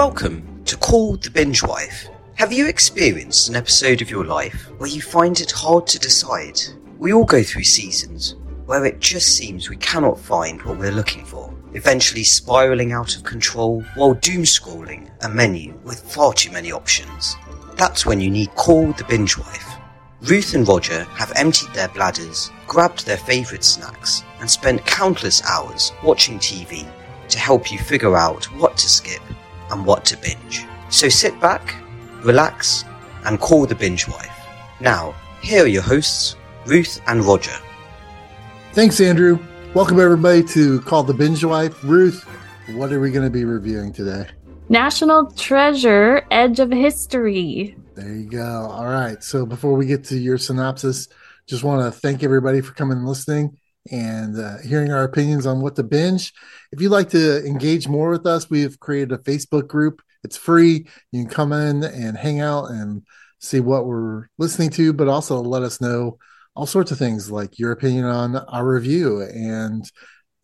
Welcome to Call the Binge Wife. Have you experienced an episode of your life where you find it hard to decide? We all go through seasons where it just seems we cannot find what we're looking for, eventually spiraling out of control while doom scrolling a menu with far too many options. That's when you need Call the Binge Wife. Ruth and Roger have emptied their bladders, grabbed their favourite snacks, and spent countless hours watching TV to help you figure out what to skip and what to binge. So sit back, relax, and call the binge wife. Now, here are your hosts, Ruth and Roger. Thanks, Andrew. Welcome, everybody, to Call the Binge Wife. Ruth, what are we going to be reviewing today? National Treasure Edge of History. There you go. All right. So before we get to your synopsis, just want to thank everybody for coming and listening and uh, hearing our opinions on what to binge. If you'd like to engage more with us, we've created a Facebook group. It's free. You can come in and hang out and see what we're listening to, but also let us know all sorts of things like your opinion on our review and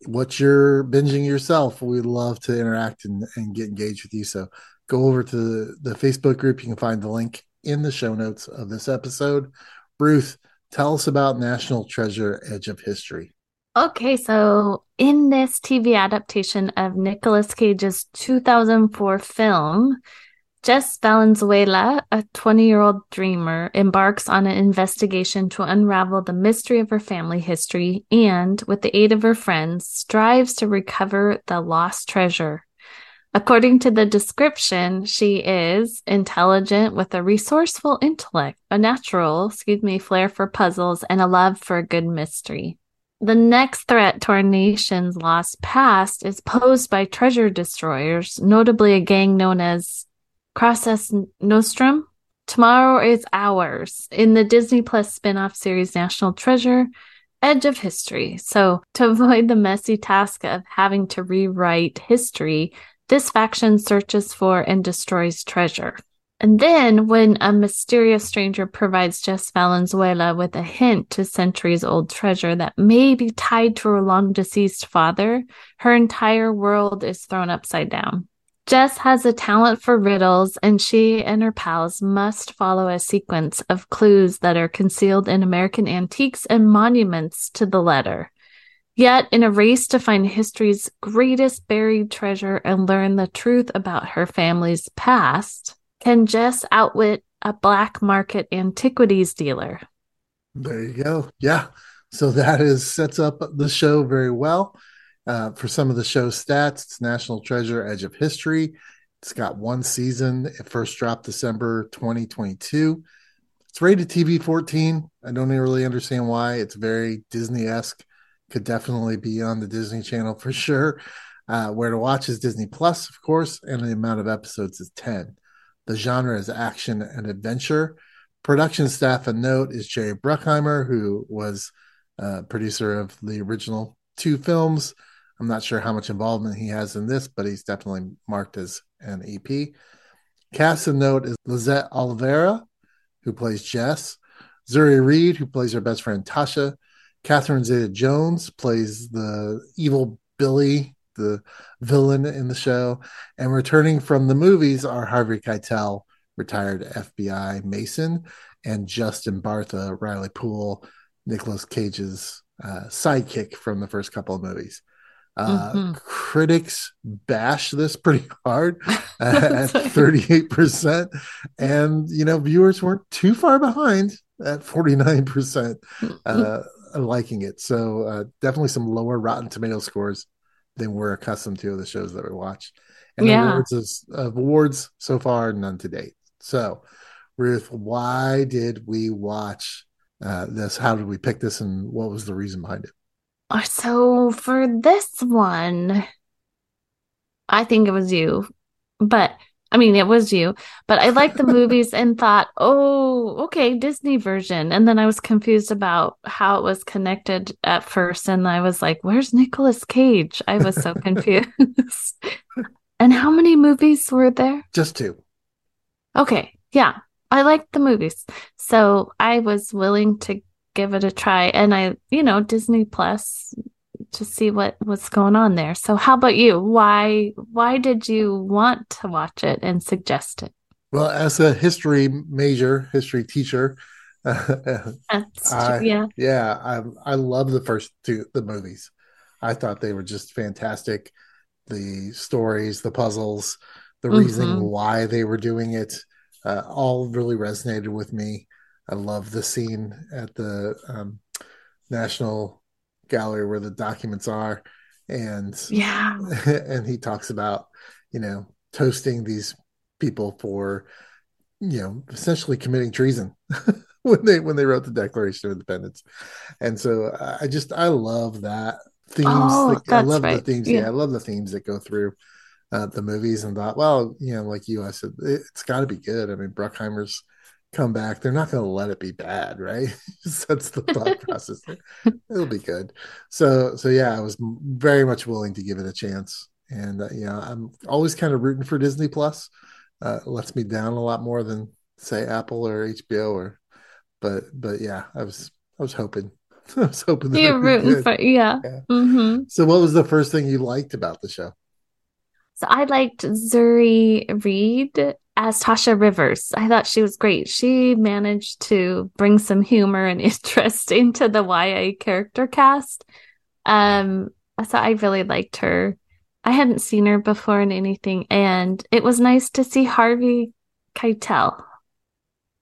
what you're binging yourself. We'd love to interact and, and get engaged with you. So go over to the, the Facebook group. You can find the link in the show notes of this episode. Ruth, tell us about National Treasure Edge of History. Okay, so in this TV adaptation of Nicolas Cage's 2004 film, Jess Valenzuela, a 20 year old dreamer, embarks on an investigation to unravel the mystery of her family history and, with the aid of her friends, strives to recover the lost treasure. According to the description, she is intelligent with a resourceful intellect, a natural, excuse me, flair for puzzles, and a love for a good mystery. The next threat to our nation's lost past is posed by treasure destroyers, notably a gang known as Cras Nostrum. Tomorrow is ours in the Disney Plus spin-off series National Treasure, Edge of History. So, to avoid the messy task of having to rewrite history, this faction searches for and destroys treasure. And then, when a mysterious stranger provides Jess Valenzuela with a hint to centuries old treasure that may be tied to her long deceased father, her entire world is thrown upside down. Jess has a talent for riddles, and she and her pals must follow a sequence of clues that are concealed in American antiques and monuments to the letter. Yet, in a race to find history's greatest buried treasure and learn the truth about her family's past, can Jess outwit a black market antiquities dealer. There you go. Yeah. So that is sets up the show very well. Uh, for some of the show's stats, it's National Treasure Edge of History. It's got one season. It first dropped December 2022. It's rated TV 14. I don't really understand why. It's very Disney esque. Could definitely be on the Disney Channel for sure. Uh, where to watch is Disney Plus, of course, and the amount of episodes is 10. The genre is action and adventure. Production staff and note is Jerry Bruckheimer, who was uh, producer of the original two films. I'm not sure how much involvement he has in this, but he's definitely marked as an EP. Cast and note is Lisette Olivera, who plays Jess, Zuri Reed, who plays her best friend Tasha, Catherine Zeta Jones plays the evil Billie the villain in the show. And returning from the movies are Harvey Keitel, retired FBI Mason, and Justin Bartha, Riley Poole, Nicolas Cage's uh, sidekick from the first couple of movies. Uh, mm-hmm. Critics bash this pretty hard at 38%. And, you know, viewers weren't too far behind at 49% uh, liking it. So uh, definitely some lower Rotten Tomato scores than we're accustomed to of the shows that we watch. And yeah. awards is, uh, awards so far none to date. So, Ruth, why did we watch uh, this? How did we pick this, and what was the reason behind it? Uh, so for this one, I think it was you, but I mean, it was you, but I liked the movies and thought, oh, okay, Disney version. And then I was confused about how it was connected at first. And I was like, where's Nicolas Cage? I was so confused. and how many movies were there? Just two. Okay. Yeah. I liked the movies. So I was willing to give it a try. And I, you know, Disney Plus to see what what's going on there. So how about you? Why why did you want to watch it and suggest it? Well, as a history major, history teacher, I, yeah, yeah, I I love the first two the movies. I thought they were just fantastic. The stories, the puzzles, the mm-hmm. reasoning why they were doing it, uh, all really resonated with me. I love the scene at the um, National Gallery where the documents are, and yeah, and he talks about you know toasting these people for you know essentially committing treason when they when they wrote the Declaration of Independence, and so I just I love that themes. Oh, I love right. the themes. Yeah. yeah. I love the themes that go through uh, the movies, and thought, well, you know, like you, I said, it, has got to be good. I mean, Bruckheimer's come back. They're not going to let it be bad, right? That's the thought process. It'll be good. So, so yeah, I was very much willing to give it a chance, and uh, you know, I'm always kind of rooting for Disney Plus. Uh, lets me down a lot more than say Apple or HBO or but but yeah, I was I was hoping. I was hoping that you're rooting for yeah. yeah. Mm-hmm. So, what was the first thing you liked about the show? So, I liked Zuri Reed as Tasha Rivers. I thought she was great. She managed to bring some humor and interest into the YA character cast. Um, so I really liked her. I hadn't seen her before in anything, and it was nice to see Harvey Keitel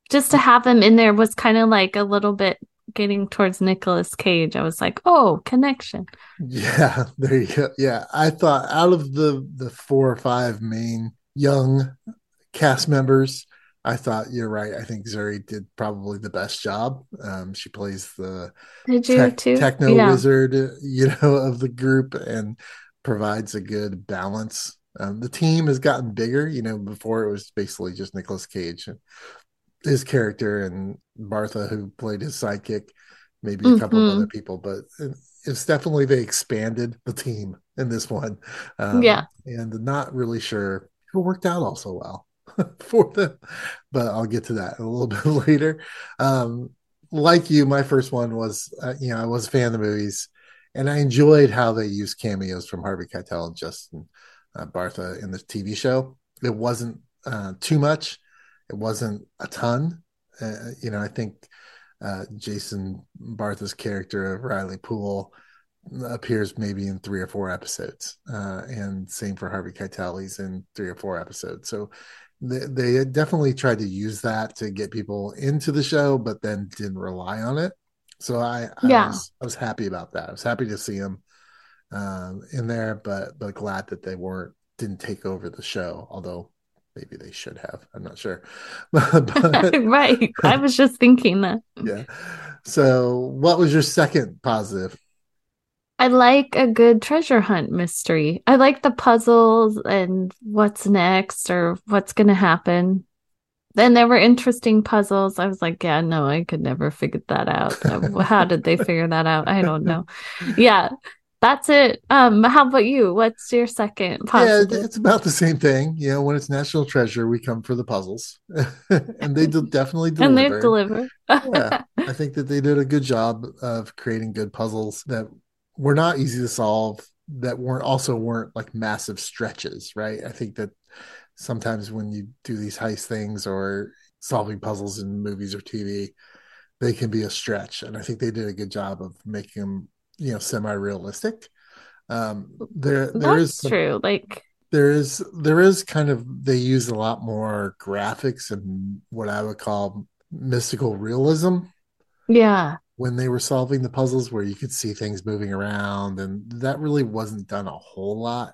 just to have him in there was kind of like a little bit getting towards Nicolas Cage. I was like, oh, connection. Yeah, there you go. Yeah, I thought out of the the four or five main young cast members, I thought you're right. I think Zuri did probably the best job. Um, she plays the te- techno yeah. wizard, you know, of the group and provides a good balance. Um, the team has gotten bigger. You know, before it was basically just Nicolas Cage his character and Bartha, who played his sidekick, maybe a mm-hmm. couple of other people, but it's definitely they expanded the team in this one. Um, yeah, and not really sure it worked out also well for them, but I'll get to that a little bit later. Um, like you, my first one was, uh, you know, I was a fan of the movies, and I enjoyed how they used cameos from Harvey Keitel and Justin uh, Bartha in the TV show. It wasn't uh, too much it wasn't a ton. Uh, you know, I think uh, Jason Bartha's character of Riley Poole appears maybe in three or four episodes, uh, and same for Harvey Keitel. He's in three or four episodes. So they, they definitely tried to use that to get people into the show, but then didn't rely on it. So I, I yeah. was I was happy about that. I was happy to see him um, in there, but but glad that they weren't didn't take over the show. Although maybe they should have. I'm not sure. but, right. I was just thinking that. Yeah. So, what was your second positive? I like a good treasure hunt mystery. I like the puzzles and what's next or what's going to happen. Then there were interesting puzzles. I was like, yeah, no, I could never figure that out. How did they figure that out? I don't know. Yeah that's it. Um, how about you? What's your second positive? Yeah, it's about the same thing. You know, when it's National Treasure, we come for the puzzles, and they definitely deliver. and they deliver. yeah, I think that they did a good job of creating good puzzles that were not easy to solve, that weren't also weren't like massive stretches, right? I think that sometimes when you do these heist things or solving puzzles in movies or TV, they can be a stretch, and I think they did a good job of making them you know semi-realistic. Um there there That's is true like there is there is kind of they use a lot more graphics and what i would call mystical realism. Yeah. When they were solving the puzzles where you could see things moving around and that really wasn't done a whole lot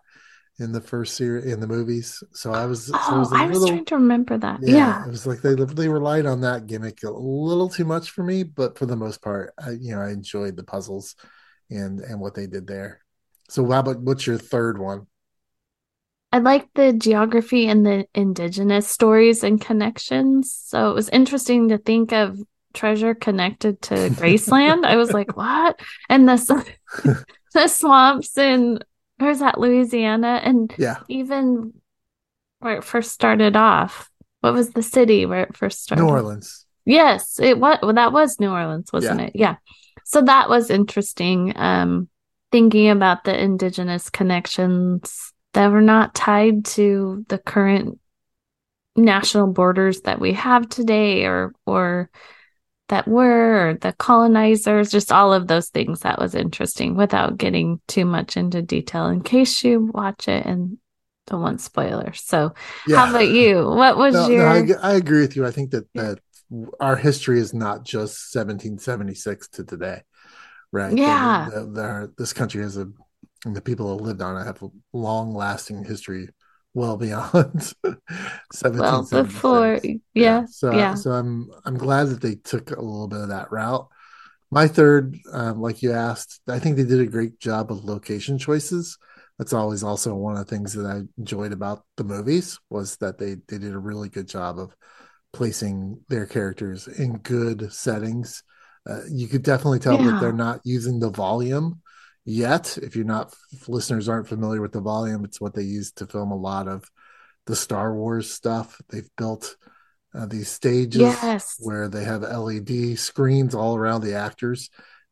in the first series in the movies. So I was, oh, so I was, I was little, trying to remember that. Yeah, yeah, it was like they they relied on that gimmick a little too much for me, but for the most part, I, you know, I enjoyed the puzzles and and what they did there. So how about what's your third one? I like the geography and the indigenous stories and connections. So it was interesting to think of treasure connected to Graceland. I was like, what? And the the swamps in where's that Louisiana and yeah, even where it first started off. What was the city where it first started? New Orleans. Yes, it was. Well, that was New Orleans, wasn't yeah. it? Yeah so that was interesting. Um, thinking about the indigenous connections that were not tied to the current national borders that we have today or or that were or the colonizers just all of those things that was interesting without getting too much into detail in case you watch it and don't want spoilers so yeah. how about you what was no, your no, I, I, agree with you i think that that our history is not just 1776 to today right? Yeah. the, the, the, this country has a the people that lived on it have a long lasting history well beyond 17 well before yeah, yeah so yeah. so i'm i'm glad that they took a little bit of that route. My third um, like you asked i think they did a great job of location choices. That's always also one of the things that i enjoyed about the movies was that they they did a really good job of placing their characters in good settings uh, you could definitely tell yeah. that they're not using the volume yet. If you're not, if listeners aren't familiar with the volume, it's what they use to film a lot of the Star Wars stuff. They've built uh, these stages yes. where they have LED screens all around the actors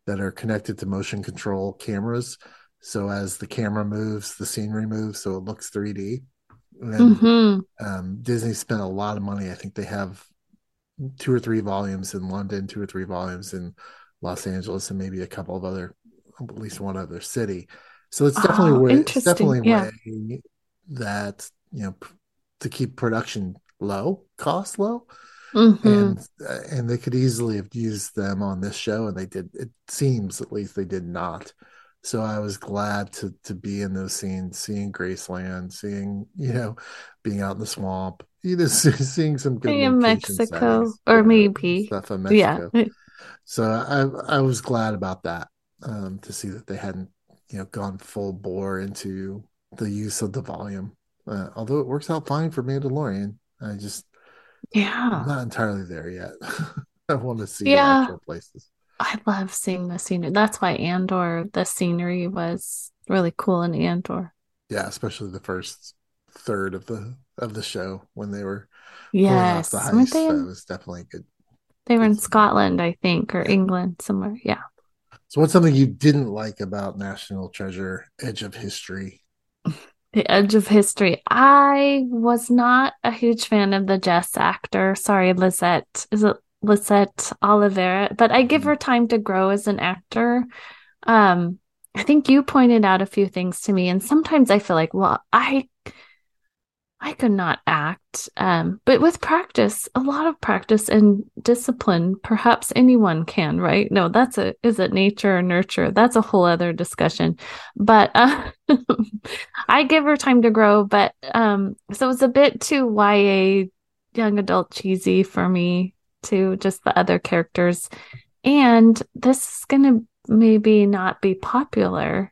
that are connected to motion control cameras. So as the camera moves, the scenery moves, so it looks 3D. And mm-hmm. um, Disney spent a lot of money. I think they have two or three volumes in London, two or three volumes in Los Angeles, and maybe a couple of other at least one other city. So it's definitely oh, way, it's definitely yeah. way that you know to keep production low, cost low, mm-hmm. and uh, and they could easily have used them on this show, and they did. It seems at least they did not. So I was glad to to be in those scenes, seeing Graceland, seeing you know, being out in the swamp, you know, seeing some good in Mexico settings, or maybe stuff in Mexico. Yeah. So I I was glad about that um, to see that they hadn't you know gone full bore into the use of the volume. Uh, although it works out fine for Mandalorian, I just yeah I'm not entirely there yet. I want to see yeah. actual places. I love seeing the scenery. That's why Andor, the scenery was really cool in Andor. Yeah, especially the first third of the of the show when they were yes, the heist. They in, was definitely good. They were in Scotland, I think, or England somewhere. Yeah. So, what's something you didn't like about National Treasure Edge of History? The Edge of History. I was not a huge fan of the Jess actor. Sorry, Lisette. Is it Lisette Olivera? But I give mm-hmm. her time to grow as an actor. Um, I think you pointed out a few things to me, and sometimes I feel like, well, I I could not act. Um, but with practice, a lot of practice and discipline, perhaps anyone can, right? No, that's a, is it nature or nurture? That's a whole other discussion. But uh, I give her time to grow. But um, so it's a bit too YA young adult cheesy for me, to just the other characters. And this is going to maybe not be popular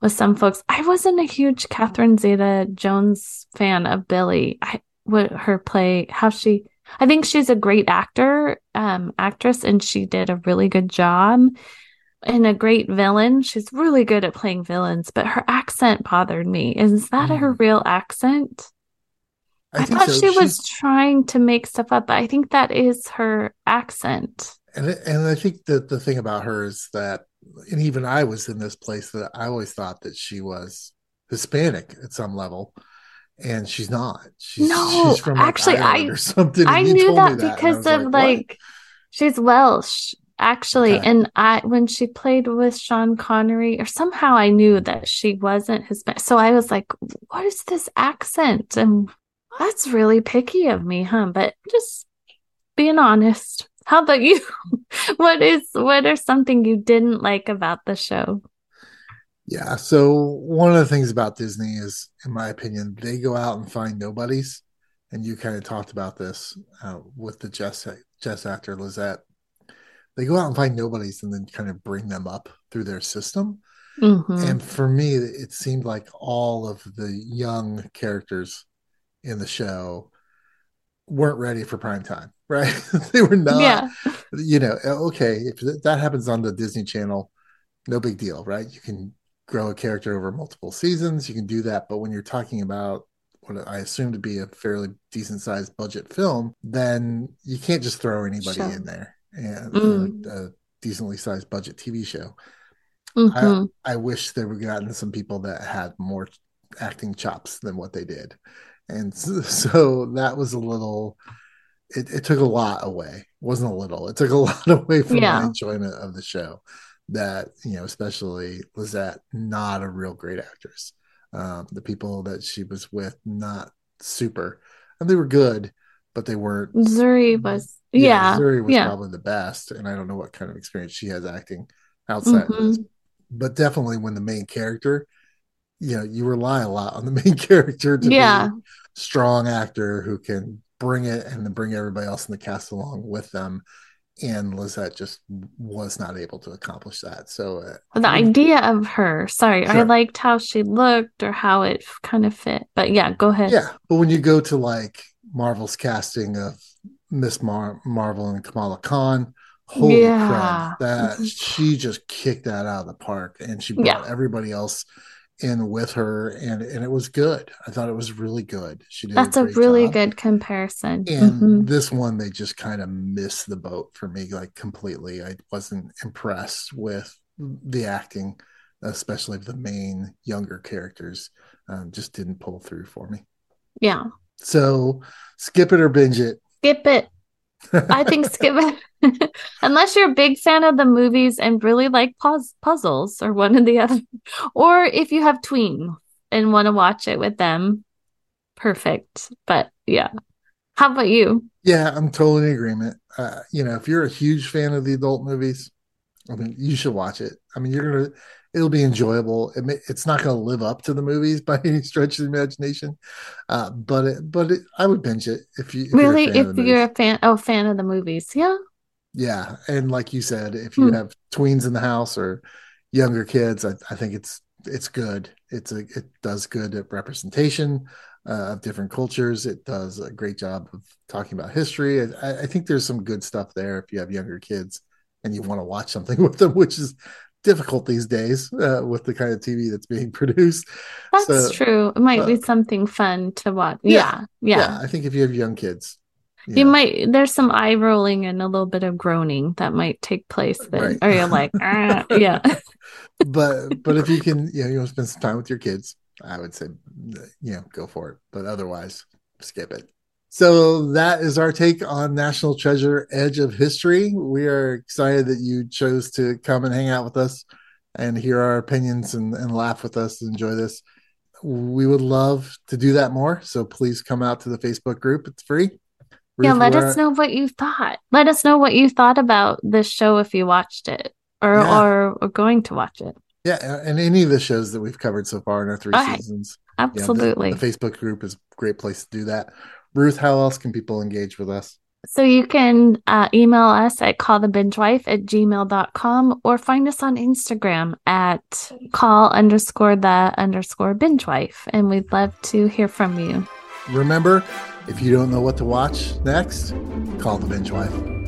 with some folks. I wasn't a huge Catherine Zeta Jones fan of Billie. I would her play how she I think she's a great actor, um, actress, and she did a really good job and a great villain. She's really good at playing villains, but her accent bothered me. Is that mm. her real accent? I, I thought so. she she's... was trying to make stuff up, but I think that is her accent. And and I think that the thing about her is that and even I was in this place that I always thought that she was Hispanic at some level, and she's not. She's, no, she's from like actually, I or something. I knew that, that because of like, like she's Welsh actually, okay. and I when she played with Sean Connery, or somehow I knew that she wasn't Hispanic. So I was like, "What is this accent?" And that's really picky of me, huh? But just being honest. How about you? what is what are something you didn't like about the show? Yeah, so one of the things about Disney is, in my opinion, they go out and find nobodies, and you kind of talked about this uh, with the Jess Jess actor Lisette. They go out and find nobodies, and then kind of bring them up through their system. Mm-hmm. And for me, it seemed like all of the young characters in the show weren't ready for prime time, right? they were not. Yeah. You know, okay, if that happens on the Disney Channel, no big deal, right? You can grow a character over multiple seasons. You can do that, but when you're talking about what I assume to be a fairly decent sized budget film, then you can't just throw anybody sure. in there and mm. a, a decently sized budget TV show. Mhm. I, I wish they would gotten some people that had more acting chops than what they did. And so, so that was a little, it, it took a lot away. It wasn't a little, it took a lot away from Yeah. my enjoyment of the show. That, you know, especially Lisette, not a real great actress. Um, the people that she was with, not super. And they were good, but they weren't. Zuri was yeah. Zuri was yeah. probably the best. And I don't know what kind of experience she has acting outside of this. Mhm. But definitely when the main character, you know, you rely a lot on the main character to Yeah. be a strong actor who can bring it and then bring everybody else in the cast along with them. And Lisette just was not able to accomplish that. So uh, The idea of her, sorry, I liked how she looked or how it kind of fit. But yeah, go ahead. Yeah, but when you go to like Marvel's casting of Miss Mar- Marvel and Kamala Khan, holy Yeah. crap, that Mhm. she just kicked that out of the park, and she brought Yeah. everybody else in with her, and and it was good. I thought it was really good. She did That's a great really job. good comparison. And Mhm. this one, they just kind of missed the boat for me, like completely. I wasn't impressed with the acting, especially of the main younger characters. Um, just didn't pull through for me. Yeah. So skip it or binge it. Skip it. I think skip it. Unless you're a big fan of the movies and really like puz- puzzles or one or the other. Or if you have tween and want to watch it with them, perfect. But yeah. How about you? Yeah, I'm totally in agreement. Uh, you know, if you're a huge fan of the adult movies, I mean, you should watch it. I mean, you're gonna, it'll be enjoyable. It may, it's not gonna live up to the movies by any stretch of the imagination, uh, but it, but it, I would binge it if you if you're Really, fan if you're movies. a fan, oh, fan of the movies, yeah. Yeah, and like you said, if you Hmm. have tweens in the house or younger kids, I, I think it's it's good. It's a it does good at representation uh, of different cultures. It does a great job of talking about history. I, I think there's some good stuff there if you have younger kids and you want to watch something with them, which is difficult these days uh, with the kind of TV that's being produced. That's So, true. It might be uh, something fun to watch. Yeah, Yeah, yeah. I think if you have young kids, You know, might, there's some eye rolling and a little bit of groaning that might take place then. Right. Or you're like, ah, yeah. but but if you can, you know, you want to spend some time with your kids, I would say, you know, go for it. But otherwise, skip it. So that is our take on National Treasure Edge of History. We are excited that you chose to come and hang out with us and hear our opinions and, and laugh with us and enjoy this. We would love to do that more. So please come out to the Facebook group. It's free. Yeah, let us know what you thought. Let us know what you thought about this show if you watched it or Yeah. or, or going to watch it. Yeah, and any of the shows that we've covered so far in our three All right. seasons. Yeah, the- Absolutely. the, Facebook group is a great place to do that. Ruth, how else can people engage with us? So you can uh, email us at callthebingewife at gmail.com or find us on Instagram at call underscore the underscore bingewife. And we'd love to hear from you. Remember, if you don't know what to watch next, call the binge wife.